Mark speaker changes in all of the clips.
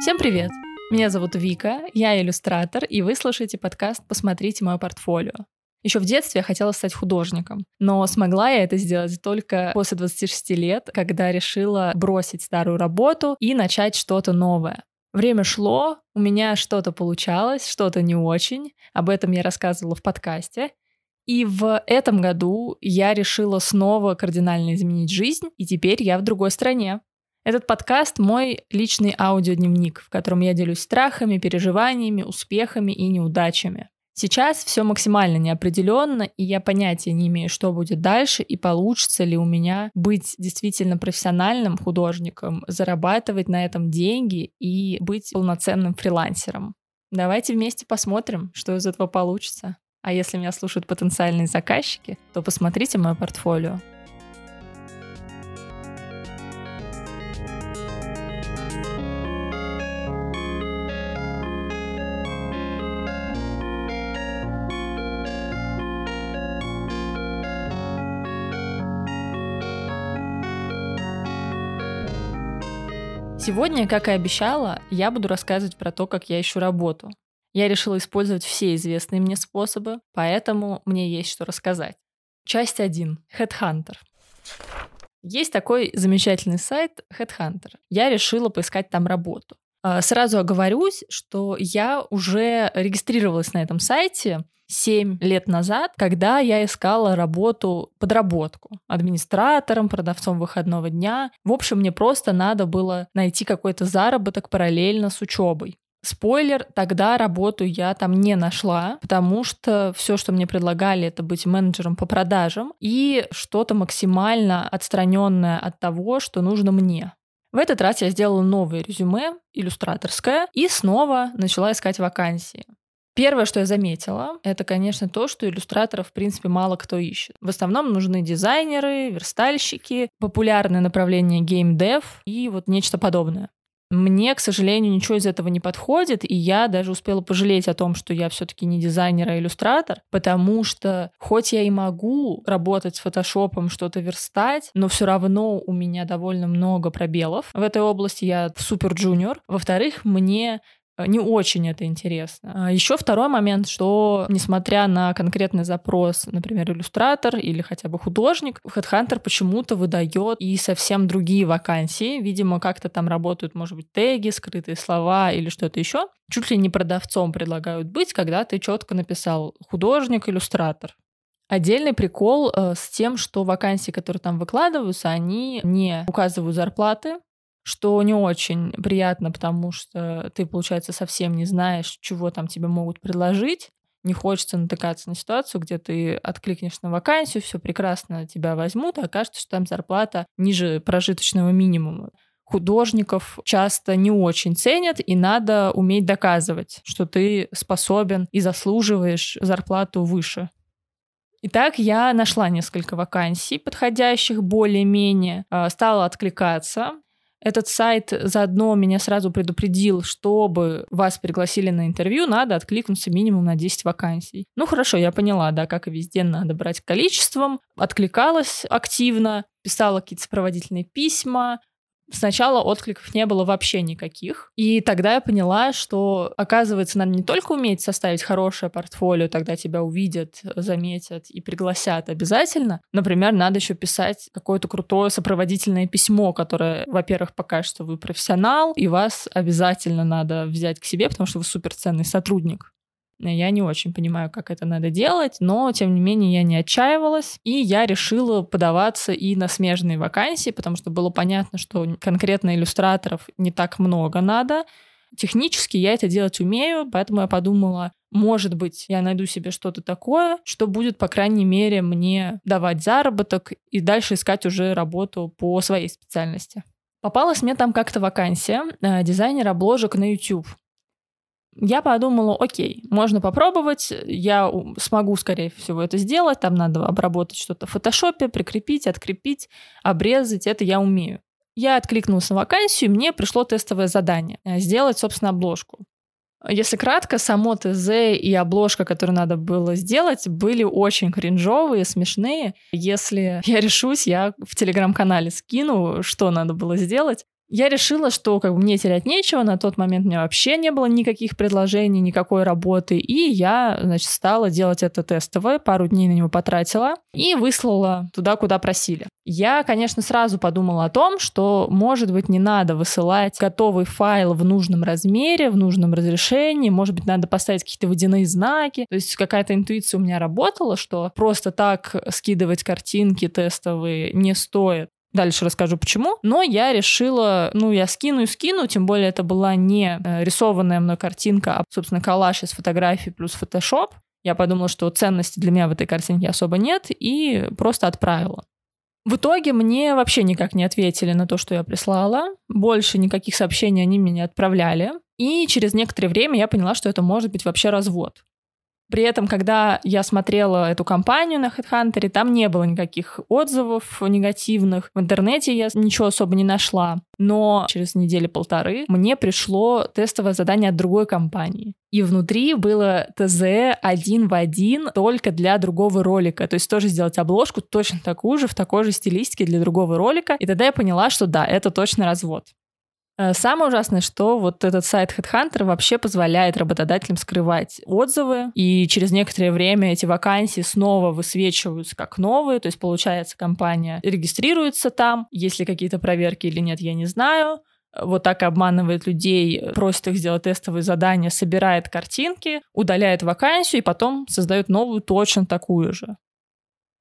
Speaker 1: Всем привет! Меня зовут Вика, я иллюстратор, и вы слушаете подкаст «Посмотрите мое портфолио». Еще в детстве я хотела стать художником, но смогла я это сделать только после 26 лет, когда решила бросить старую работу и начать что-то новое. Время шло, у меня что-то получалось, что-то не очень. Об этом я рассказывала в подкасте. И в этом году я решила снова кардинально изменить жизнь, и теперь я в другой стране. Этот подкаст — мой личный аудиодневник, в котором я делюсь страхами, переживаниями, успехами и неудачами. Сейчас все максимально неопределенно, и я понятия не имею, что будет дальше, и получится ли у меня быть действительно профессиональным художником, зарабатывать на этом деньги и быть полноценным фрилансером. Давайте вместе посмотрим, что из этого получится. А если меня слушают потенциальные заказчики, то посмотрите мое портфолио. Сегодня, как и обещала, я буду рассказывать про то, как я ищу работу. Я решила использовать все известные мне способы, поэтому мне есть что рассказать. Часть 1. Headhunter. Есть такой замечательный сайт Headhunter. Я решила поискать там работу. А, сразу оговорюсь, что я уже регистрировалась на этом сайте 7 лет назад, когда я искала работу, подработку администратором, продавцом выходного дня. В общем, мне просто надо было найти какой-то заработок параллельно с учебой. Спойлер, тогда работу я там не нашла, потому что все, что мне предлагали, это быть менеджером по продажам и что-то максимально отстраненное от того, что нужно мне. В этот раз я сделала новое резюме, иллюстраторское, и снова начала искать вакансии. Первое, что я заметила, это, конечно, то, что иллюстраторов, в принципе, мало кто ищет. В основном нужны дизайнеры, верстальщики, популярное направление геймдев и вот нечто подобное. Мне, к сожалению, ничего из этого не подходит, и я даже успела пожалеть о том, что я все-таки не дизайнер, а иллюстратор, потому что хоть я и могу работать с фотошопом, что-то верстать, но все равно у меня довольно много пробелов. В этой области я супер джуниор. Во-вторых, мне не очень это интересно. А Еще второй момент, что несмотря на конкретный запрос, например, иллюстратор или хотя бы художник, HeadHunter почему-то выдает и совсем другие вакансии. Видимо, как-то там работают, может быть, теги, скрытые слова или что-то еще. Чуть ли не продавцом предлагают быть, когда ты четко написал художник, иллюстратор. Отдельный прикол э, с тем, что вакансии, которые там выкладываются, они не указывают зарплаты, что не очень приятно, потому что ты, получается, совсем не знаешь, чего там тебе могут предложить. Не хочется натыкаться на ситуацию, где ты откликнешь на вакансию, все прекрасно тебя возьмут, а окажется, что там зарплата ниже прожиточного минимума. Художников часто не очень ценят, и надо уметь доказывать, что ты способен и заслуживаешь зарплату выше. Итак, я нашла несколько вакансий, подходящих более-менее, а, стала откликаться. Этот сайт заодно меня сразу предупредил, чтобы вас пригласили на интервью, надо откликнуться минимум на 10 вакансий. Ну хорошо, я поняла, да, как и везде, надо брать количеством. Откликалась активно, писала какие-то сопроводительные письма, Сначала откликов не было вообще никаких. И тогда я поняла, что, оказывается, надо не только уметь составить хорошее портфолио, тогда тебя увидят, заметят и пригласят обязательно. Например, надо еще писать какое-то крутое сопроводительное письмо, которое, во-первых, покажет, что вы профессионал, и вас обязательно надо взять к себе, потому что вы суперценный сотрудник. Я не очень понимаю, как это надо делать, но, тем не менее, я не отчаивалась, и я решила подаваться и на смежные вакансии, потому что было понятно, что конкретно иллюстраторов не так много надо. Технически я это делать умею, поэтому я подумала, может быть, я найду себе что-то такое, что будет, по крайней мере, мне давать заработок и дальше искать уже работу по своей специальности. Попалась мне там как-то вакансия э, дизайнер обложек на YouTube. Я подумала, окей, можно попробовать, я смогу, скорее всего, это сделать, там надо обработать что-то в фотошопе, прикрепить, открепить, обрезать, это я умею. Я откликнулась на вакансию, мне пришло тестовое задание э, — сделать, собственно, обложку. Если кратко, само ТЗ и обложка, которую надо было сделать, были очень кринжовые, смешные. Если я решусь, я в телеграм-канале скину, что надо было сделать. Я решила, что как бы мне терять нечего, на тот момент у меня вообще не было никаких предложений, никакой работы, и я, значит, стала делать это тестовое, пару дней на него потратила и выслала туда, куда просили. Я, конечно, сразу подумала о том, что, может быть, не надо высылать готовый файл в нужном размере, в нужном разрешении, может быть, надо поставить какие-то водяные знаки. То есть какая-то интуиция у меня работала, что просто так скидывать картинки тестовые не стоит. Дальше расскажу почему. Но я решила, ну, я скину и скину, тем более это была не э, рисованная мной картинка, а, собственно, коллаж из фотографий плюс фотошоп. Я подумала, что ценности для меня в этой картинке особо нет, и просто отправила. В итоге мне вообще никак не ответили на то, что я прислала. Больше никаких сообщений они мне не отправляли. И через некоторое время я поняла, что это может быть вообще развод. При этом, когда я смотрела эту компанию на HeadHunter, там не было никаких отзывов негативных. В интернете я ничего особо не нашла. Но через недели-полторы мне пришло тестовое задание от другой компании. И внутри было ТЗ один в один только для другого ролика. То есть тоже сделать обложку точно такую же, в такой же стилистике для другого ролика. И тогда я поняла, что да, это точно развод. Э, самое ужасное, что вот этот сайт Headhunter вообще позволяет работодателям скрывать отзывы, и через некоторое время эти вакансии снова высвечиваются как новые, то есть получается компания регистрируется там, есть ли какие-то проверки или нет, я не знаю, вот так обманывает людей, просит их сделать тестовые задания, собирает картинки, удаляет вакансию и потом создает новую точно такую же.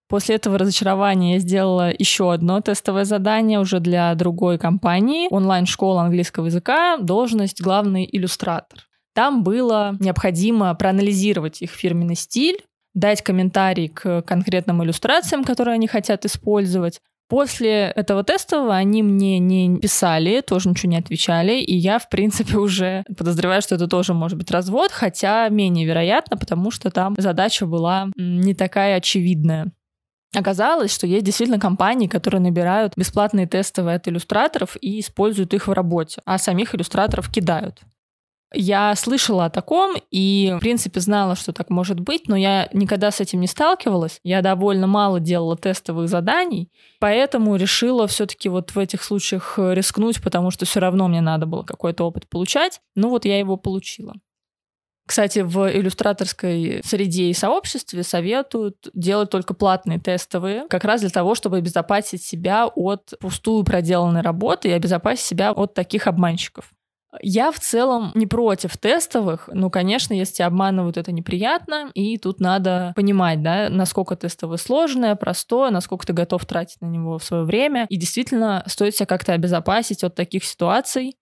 Speaker 1: После этого разочарования я сделала еще одно тестовое задание уже для другой компании, онлайн-школа английского языка, должность главный иллюстратор. Там было необходимо проанализировать их фирменный стиль, дать комментарий к конкретным иллюстрациям, которые они хотят использовать. После этого тестового они мне не писали, тоже ничего не отвечали, и я, в принципе, уже подозреваю, что это тоже может быть развод, хотя менее вероятно, потому что там задача была не такая очевидная. Оказалось, что есть действительно компании, которые набирают бесплатные тестовые от иллюстраторов и используют их в работе, а самих иллюстраторов кидают. Я слышала о таком и, в принципе, знала, что так может быть, но я никогда с этим не сталкивалась. Я довольно мало делала тестовых заданий, поэтому решила все-таки вот в этих случаях рискнуть, потому что все равно мне надо было какой-то опыт получать. Ну вот я его получила. Кстати, в иллюстраторской среде и сообществе советуют делать только платные тестовые, как раз для того, чтобы обезопасить себя от пустую проделанной работы и обезопасить себя от таких обманщиков. Я в целом не против тестовых, но, конечно, если тебя обманывают, это неприятно, и тут надо понимать, да, насколько тестовое сложное, простое, насколько ты готов тратить на него свое время, и действительно стоит себя как-то обезопасить от таких ситуаций,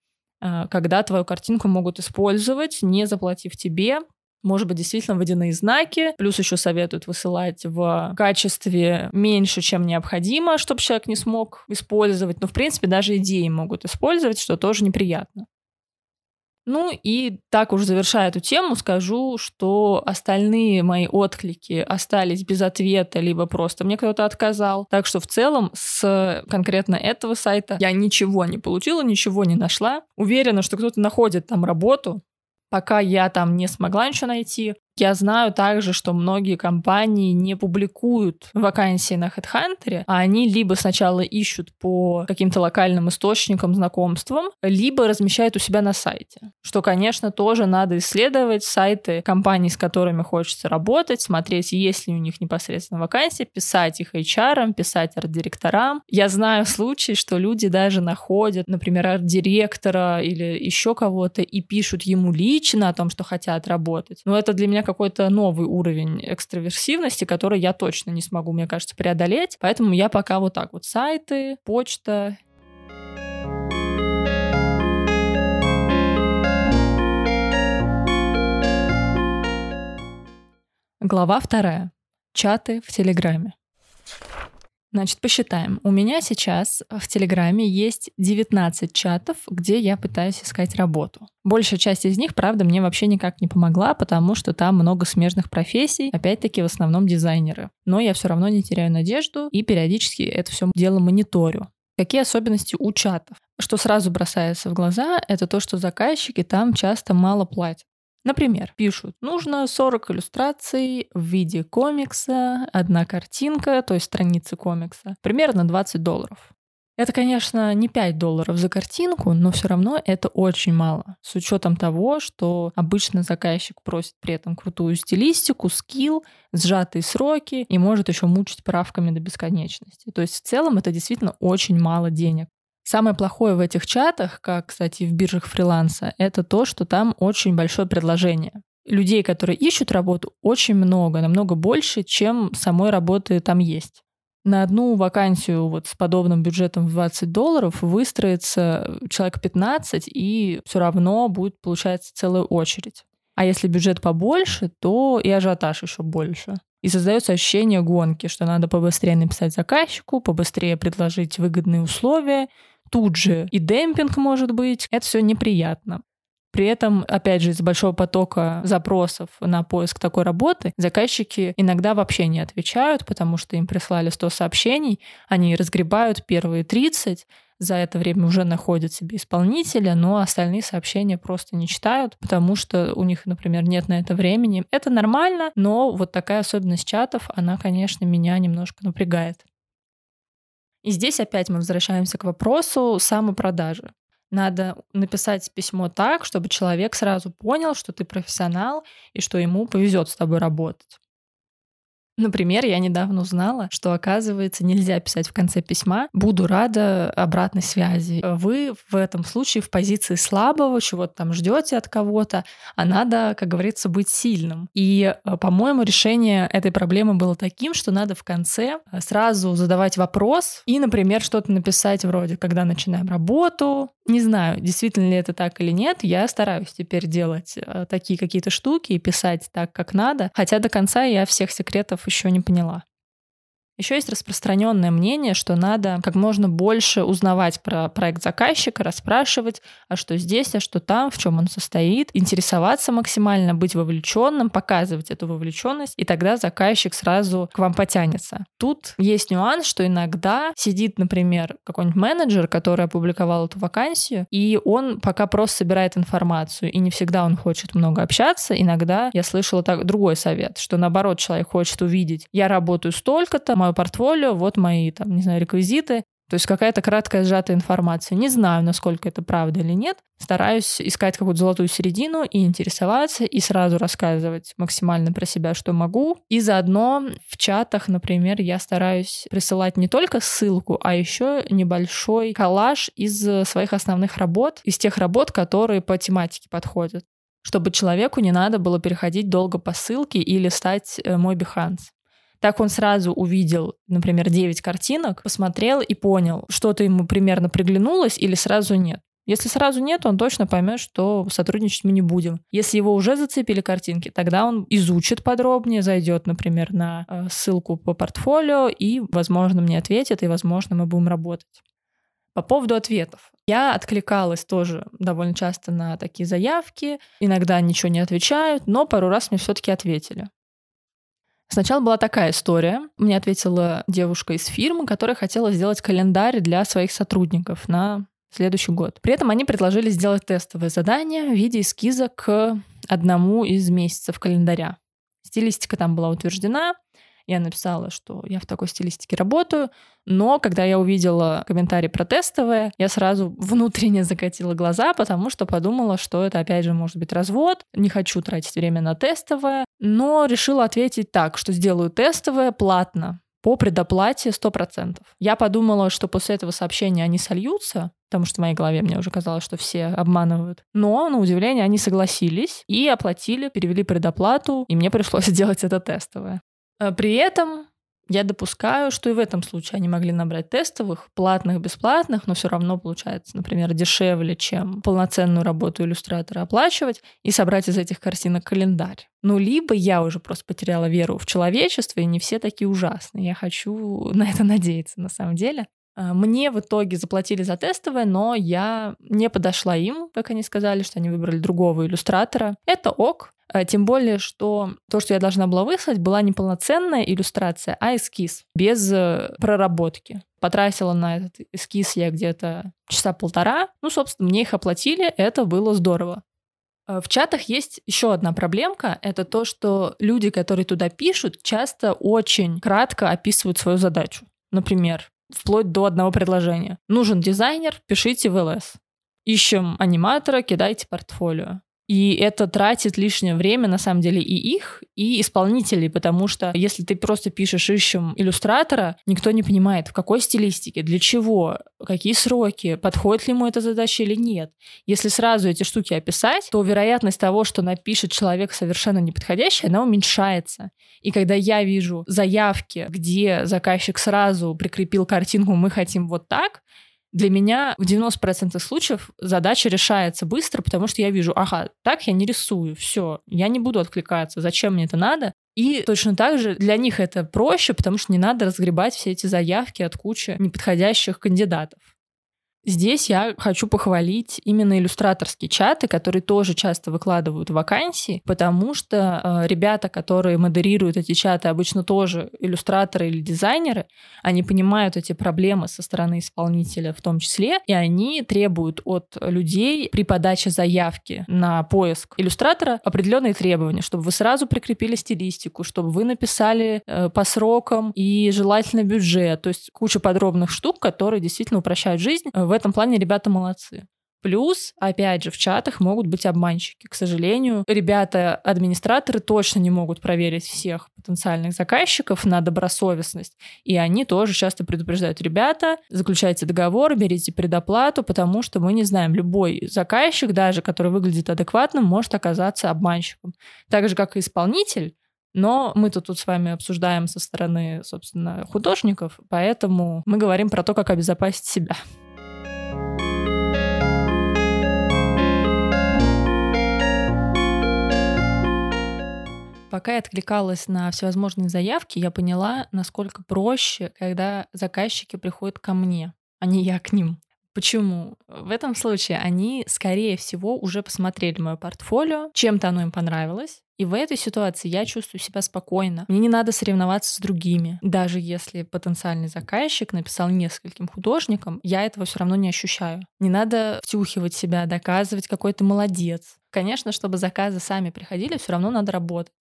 Speaker 1: когда твою картинку могут использовать, не заплатив тебе, может быть, действительно водяные знаки. Плюс еще советуют высылать в качестве меньше, чем необходимо, чтобы человек не смог использовать. Но, в принципе, даже идеи могут использовать, что тоже неприятно. Ну и так уж завершая эту тему, скажу, что остальные мои отклики остались без ответа, либо просто мне кто-то отказал. Так что в целом с конкретно этого сайта я ничего не получила, ничего не нашла. Уверена, что кто-то находит там работу, пока я там не смогла ничего найти. Я знаю также, что многие компании не публикуют вакансии на HeadHunter, а они либо сначала ищут по каким-то локальным источникам, знакомствам, либо размещают у себя на сайте. Что, конечно, тоже надо исследовать сайты компаний, с которыми хочется работать, смотреть, есть ли у них непосредственно вакансии, писать их HR, писать арт-директорам. Я знаю случаи, что люди даже находят, например, арт-директора или еще кого-то и пишут ему лично о том, что хотят работать. Но это для меня какой-то новый уровень экстраверсивности, который я точно не смогу, мне кажется, преодолеть. Поэтому я пока вот так вот сайты, почта. Глава вторая. Чаты в Телеграме. Значит, посчитаем. У меня сейчас в Телеграме есть 19 чатов, где я пытаюсь искать работу. Большая часть из них, правда, мне вообще никак не помогла, потому что там много смежных профессий, опять-таки в основном дизайнеры. Но я все равно не теряю надежду и периодически это все дело мониторю. Какие особенности у чатов? Что сразу бросается в глаза, это то, что заказчики там часто мало платят. Например, пишут, нужно 40 иллюстраций в виде комикса, одна картинка, то есть страницы комикса, примерно 20 долларов. Это, конечно, не 5 долларов за картинку, но все равно это очень мало. С учетом того, что обычно заказчик просит при этом крутую стилистику, скилл, сжатые сроки и может еще мучить правками до бесконечности. То есть в целом это действительно очень мало денег. Самое плохое в этих чатах, как, кстати, в биржах фриланса, это то, что там очень большое предложение. Людей, которые ищут работу, очень много, намного больше, чем самой работы там есть на одну вакансию вот с подобным бюджетом в 20 долларов выстроится человек 15, и все равно будет, получается, целая очередь. А если бюджет побольше, то и ажиотаж еще больше. И создается ощущение гонки, что надо побыстрее написать заказчику, побыстрее предложить выгодные условия, тут же и демпинг может быть. Это все неприятно. При этом, опять же, из-за большого потока запросов на поиск такой работы, заказчики иногда вообще не отвечают, потому что им прислали 100 сообщений, они разгребают первые 30, за это время уже находят себе исполнителя, но остальные сообщения просто не читают, потому что у них, например, нет на это времени. Это нормально, но вот такая особенность чатов, она, конечно, меня немножко напрягает. И здесь опять мы возвращаемся к вопросу самопродажи. Надо написать письмо так, чтобы человек сразу понял, что ты профессионал и что ему повезет с тобой работать. Например, я недавно узнала, что, оказывается, нельзя писать в конце письма «буду рада обратной связи». Вы в этом случае в позиции слабого, чего-то там ждете от кого-то, а надо, как говорится, быть сильным. И, э, по-моему, решение этой проблемы было таким, что надо в конце э, сразу задавать вопрос и, например, что-то написать вроде «когда начинаем работу», не знаю, действительно ли это так или нет. Я стараюсь теперь делать э, такие какие-то штуки и писать так, как надо. Хотя до конца я всех секретов еще не поняла. Еще есть распространенное мнение, что надо как можно больше узнавать про проект заказчика, расспрашивать, а что здесь, а что там, в чем он состоит, интересоваться максимально, быть вовлеченным, показывать эту вовлеченность, и тогда заказчик сразу к вам потянется. Тут есть нюанс, что иногда сидит, например, какой-нибудь менеджер, который опубликовал эту вакансию, и он пока просто собирает информацию, и не всегда он хочет много общаться. Иногда я слышала так, другой совет, что наоборот человек хочет увидеть, я работаю столько-то, мое портфолио, вот мои, там, не знаю, реквизиты. То есть какая-то краткая сжатая информация. Не знаю, насколько это правда или нет. Стараюсь искать какую-то золотую середину и интересоваться, и сразу рассказывать максимально про себя, что могу. И заодно в чатах, например, я стараюсь присылать не только ссылку, а еще небольшой коллаж из своих основных работ, из тех работ, которые по тематике подходят чтобы человеку не надо было переходить долго по ссылке или стать э, мой Behance. Так он сразу увидел, например, 9 картинок, посмотрел и понял, что-то ему примерно приглянулось или сразу нет. Если сразу нет, он точно поймет, что сотрудничать мы не будем. Если его уже зацепили картинки, тогда он изучит подробнее, зайдет, например, на э, ссылку по портфолио и, возможно, мне ответит, и, возможно, мы будем работать. По поводу ответов. Я откликалась тоже довольно часто на такие заявки. Иногда ничего не отвечают, но пару раз мне все-таки ответили. Сначала была такая история. Мне ответила девушка из фирмы, которая хотела сделать календарь для своих сотрудников на следующий год. При этом они предложили сделать тестовое задание в виде эскиза к одному из месяцев календаря. Стилистика там была утверждена, я написала, что я в такой стилистике работаю, но когда я увидела комментарий про тестовое, я сразу внутренне закатила глаза, потому что подумала, что это опять же может быть развод, не хочу тратить время на тестовое, но решила ответить так, что сделаю тестовое платно, по предоплате 100%. Я подумала, что после этого сообщения они сольются, потому что в моей голове мне уже казалось, что все обманывают. Но, на удивление, они согласились и оплатили, перевели предоплату, и мне пришлось сделать это тестовое. Э, при этом я допускаю, что и в этом случае они могли набрать тестовых, платных, бесплатных, но все равно получается, например, дешевле, чем полноценную работу иллюстратора оплачивать и собрать из этих картинок календарь. Ну, либо я уже просто потеряла веру в человечество, и не все такие ужасные. Я хочу на это надеяться, на самом деле. Э, мне в итоге заплатили за тестовое, но я не подошла им, как они сказали, что они выбрали другого иллюстратора. Это ок, тем более, что то, что я должна была выслать, была не полноценная иллюстрация, а эскиз, без э, проработки. Потратила на этот эскиз я где-то часа полтора. Ну, собственно, мне их оплатили, это было здорово. В чатах есть еще одна проблемка. Это то, что люди, которые туда пишут, часто очень кратко описывают свою задачу. Например, вплоть до одного предложения. Нужен дизайнер, пишите в ЛС. Ищем аниматора, кидайте портфолио. И это тратит лишнее время, на самом деле, и их, и исполнителей, потому что если ты просто пишешь «ищем иллюстратора», никто не понимает, в какой стилистике, для чего, какие сроки, подходит ли ему эта задача или нет. Если сразу эти штуки описать, то вероятность того, что напишет человек совершенно неподходящий, она уменьшается. И когда я вижу заявки, где заказчик сразу прикрепил картинку «мы хотим вот так», для меня в 90% случаев задача решается быстро, потому что я вижу, ага, так я не рисую, все, я не буду откликаться, зачем мне это надо? И точно так же для них это проще, потому что не надо разгребать все эти заявки от кучи неподходящих кандидатов. Здесь я хочу похвалить именно иллюстраторские чаты, которые тоже часто выкладывают вакансии, потому что э, ребята, которые модерируют эти чаты, обычно тоже иллюстраторы или дизайнеры, они понимают эти проблемы со стороны исполнителя в том числе, и они требуют от людей при подаче заявки на поиск иллюстратора определенные требования, чтобы вы сразу прикрепили стилистику, чтобы вы написали э, по срокам и желательно бюджет, то есть куча подробных штук, которые действительно упрощают жизнь. В этом плане ребята молодцы. Плюс, опять же, в чатах могут быть обманщики. К сожалению, ребята-администраторы точно не могут проверить всех потенциальных заказчиков на добросовестность. И они тоже часто предупреждают, ребята, заключайте договор, берите предоплату, потому что мы не знаем, любой заказчик, даже который выглядит адекватным, может оказаться обманщиком. Так же, как и исполнитель, но мы тут, тут с вами обсуждаем со стороны, собственно, художников, поэтому мы говорим про то, как обезопасить себя. Пока я откликалась на всевозможные заявки, я поняла, насколько проще, когда заказчики приходят ко мне, а не я к ним. Почему? В этом случае они, скорее всего, уже посмотрели мое портфолио, чем-то оно им понравилось, и в этой ситуации я чувствую себя спокойно. Мне не надо соревноваться с другими. Даже если потенциальный заказчик написал нескольким художникам, я этого все равно не ощущаю. Не надо втюхивать себя, доказывать, какой ты молодец. Конечно, чтобы заказы сами приходили, все равно надо работать.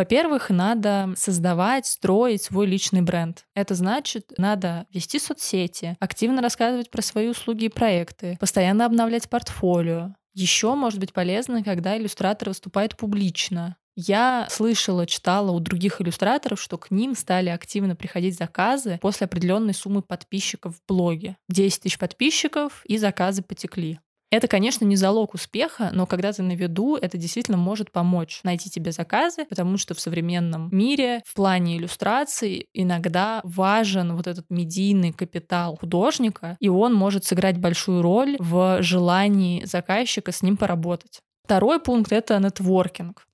Speaker 1: Во-первых, надо создавать, строить свой личный бренд. Это значит, надо вести соцсети, активно рассказывать про свои услуги и проекты, постоянно обновлять портфолио. Еще может быть полезно, когда иллюстратор выступает публично. Я слышала, читала у других иллюстраторов, что к ним стали активно приходить заказы после определенной суммы подписчиков в блоге. 10 тысяч подписчиков, и заказы потекли. Это, конечно, не залог успеха, но когда ты на виду, это действительно может помочь найти тебе заказы, потому что в современном мире в плане иллюстрации иногда важен вот этот медийный капитал художника, и он может сыграть большую роль в желании заказчика с ним поработать. Второй пункт — это нетворкинг.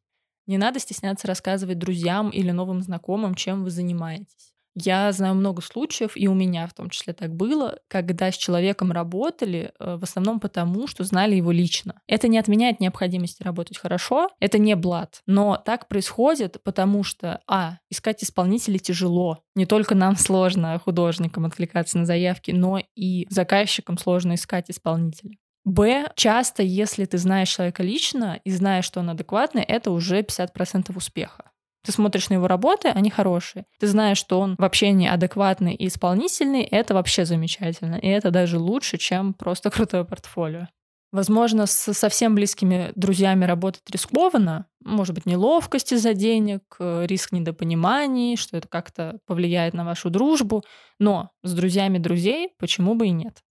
Speaker 1: Не надо стесняться рассказывать друзьям или новым знакомым, чем вы занимаетесь. Я знаю много случаев, и у меня в том числе так было, когда с человеком работали э, в основном потому, что знали его лично. Это не отменяет необходимости работать хорошо, это не блат, но так происходит, потому что, а, искать исполнителей тяжело. Не только нам сложно, художникам, откликаться на заявки, но и заказчикам сложно искать исполнителей. Б, часто, если ты знаешь человека лично и знаешь, что он адекватный, это уже 50% успеха. Ты смотришь на его работы, они хорошие. Ты знаешь, что он вообще не адекватный и исполнительный, это вообще замечательно. И это даже лучше, чем просто крутое портфолио. Возможно, с совсем близкими друзьями работать рискованно. Может быть, неловкость из-за денег, э, риск недопониманий, что это как-то повлияет на вашу дружбу. Но с друзьями друзей почему бы и нет?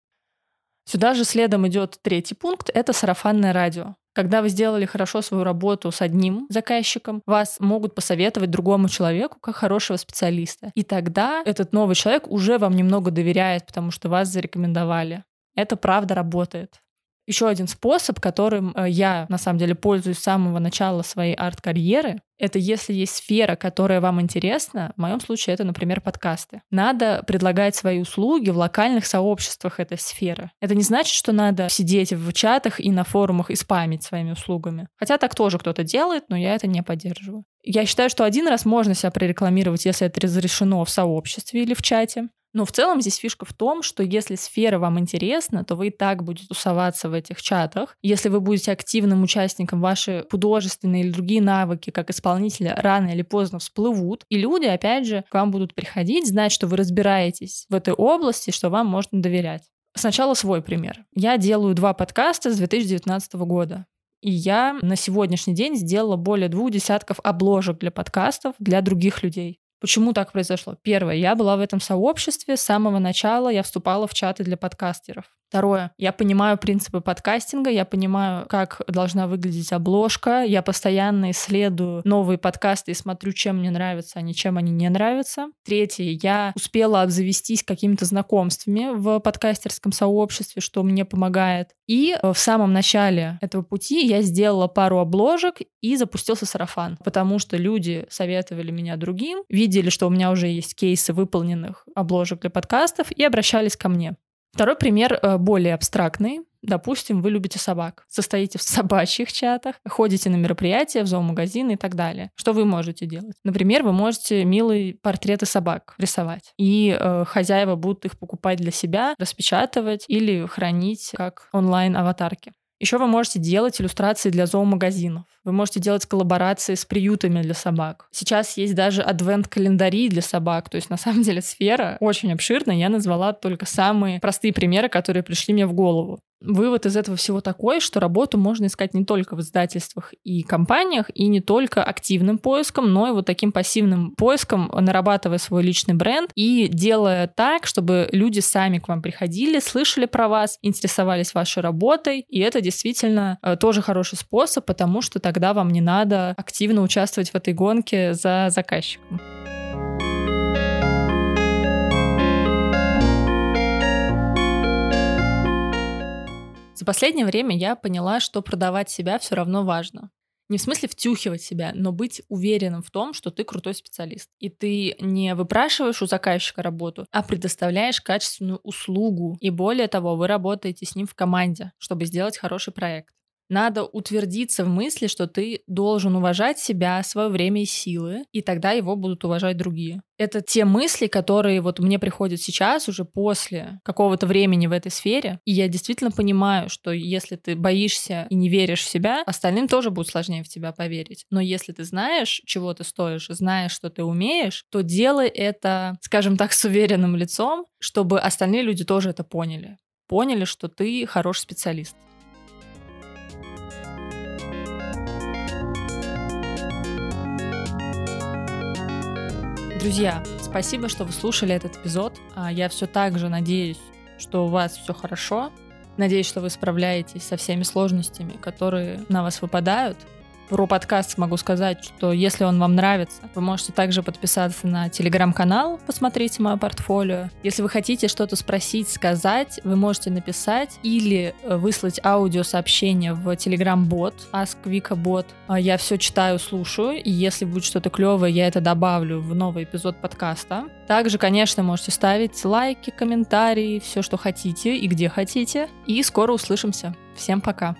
Speaker 1: Сюда же следом идет третий пункт — это сарафанное радио. Когда вы сделали хорошо свою работу с одним заказчиком, вас могут посоветовать другому человеку как хорошего специалиста. И тогда этот новый человек уже вам немного доверяет, потому что вас зарекомендовали. Это правда работает. Еще один способ, которым э, я на самом деле пользуюсь с самого начала своей арт-карьеры, это если есть сфера, которая вам интересна, в моем случае это, например, подкасты. Надо предлагать свои услуги в локальных сообществах этой сферы. Это не значит, что надо сидеть в чатах и на форумах и спамить своими услугами. Хотя так тоже кто-то делает, но я это не поддерживаю. Я считаю, что один раз можно себя прорекламировать, если это разрешено в сообществе или в чате. Но в целом здесь фишка в том, что если сфера вам интересна, то вы и так будете тусоваться в этих чатах. Если вы будете активным участником, ваши художественные или другие навыки как исполнителя рано или поздно всплывут, и люди, опять же, к вам будут приходить, знать, что вы разбираетесь в этой области, что вам можно доверять. Сначала свой пример. Я делаю два подкаста с 2019 года. И я на сегодняшний день сделала более двух десятков обложек для подкастов для других людей. Почему так произошло? Первое, я была в этом сообществе с самого начала, я вступала в чаты для подкастеров. Второе. Я понимаю принципы подкастинга, я понимаю, как должна выглядеть обложка, я постоянно исследую новые подкасты и смотрю, чем мне нравятся, а не чем они не нравятся. Третье. Я успела обзавестись какими-то знакомствами в подкастерском сообществе, что мне помогает. И э, в самом начале этого пути я сделала пару обложек и запустился сарафан, потому что люди советовали меня другим, видели, что у меня уже есть кейсы выполненных обложек для подкастов и обращались ко мне. Второй пример э, более абстрактный. Допустим, вы любите собак, состоите в собачьих чатах, ходите на мероприятия, в зоомагазины и так далее. Что вы можете делать? Например, вы можете милые портреты собак рисовать, и э, хозяева будут их покупать для себя, распечатывать или хранить как онлайн-аватарки. Еще вы можете делать иллюстрации для зоомагазинов. Вы можете делать коллаборации с приютами для собак. Сейчас есть даже адвент-календари для собак. То есть, на самом деле, сфера очень обширная. Я назвала только самые простые примеры, которые пришли мне в голову. Вывод из этого всего такой, что работу можно искать не только в издательствах и компаниях, и не только активным поиском, но и вот таким пассивным поиском, нарабатывая свой личный бренд и делая так, чтобы люди сами к вам приходили, слышали про вас, интересовались вашей работой. И это действительно э, тоже хороший способ, потому что тогда вам не надо активно участвовать в этой гонке за заказчиком. За последнее время я поняла, что продавать себя все равно важно. Не в смысле втюхивать себя, но быть уверенным в том, что ты крутой специалист. И ты не выпрашиваешь у заказчика работу, а предоставляешь качественную услугу. И более того, вы работаете с ним в команде, чтобы сделать хороший проект. Надо утвердиться в мысли, что ты должен уважать себя, свое время и силы, и тогда его будут уважать другие. Это те мысли, которые вот мне приходят сейчас, уже после какого-то времени в этой сфере. И я действительно понимаю, что если ты боишься и не веришь в себя, остальным тоже будет сложнее в тебя поверить. Но если ты знаешь, чего ты стоишь, знаешь, что ты умеешь, то делай это, скажем так, с уверенным лицом, чтобы остальные люди тоже это поняли. Поняли, что ты хороший специалист. Друзья, спасибо, что вы слушали этот эпизод. А, я все так же надеюсь, что у вас все хорошо. Надеюсь, что вы справляетесь со всеми сложностями, которые на вас выпадают. Про подкаст могу сказать, что если он вам нравится, вы можете также подписаться на телеграм-канал, посмотрите мое портфолио. Если вы хотите что-то спросить, сказать, вы можете написать или э, выслать аудиосообщение в телеграм-бот, AskVikaBot. А, я все читаю, слушаю, и если будет что-то клевое, я это добавлю в новый эпизод подкаста. Также, конечно, можете ставить лайки, комментарии, все, что хотите и где хотите. И скоро услышимся. Всем пока!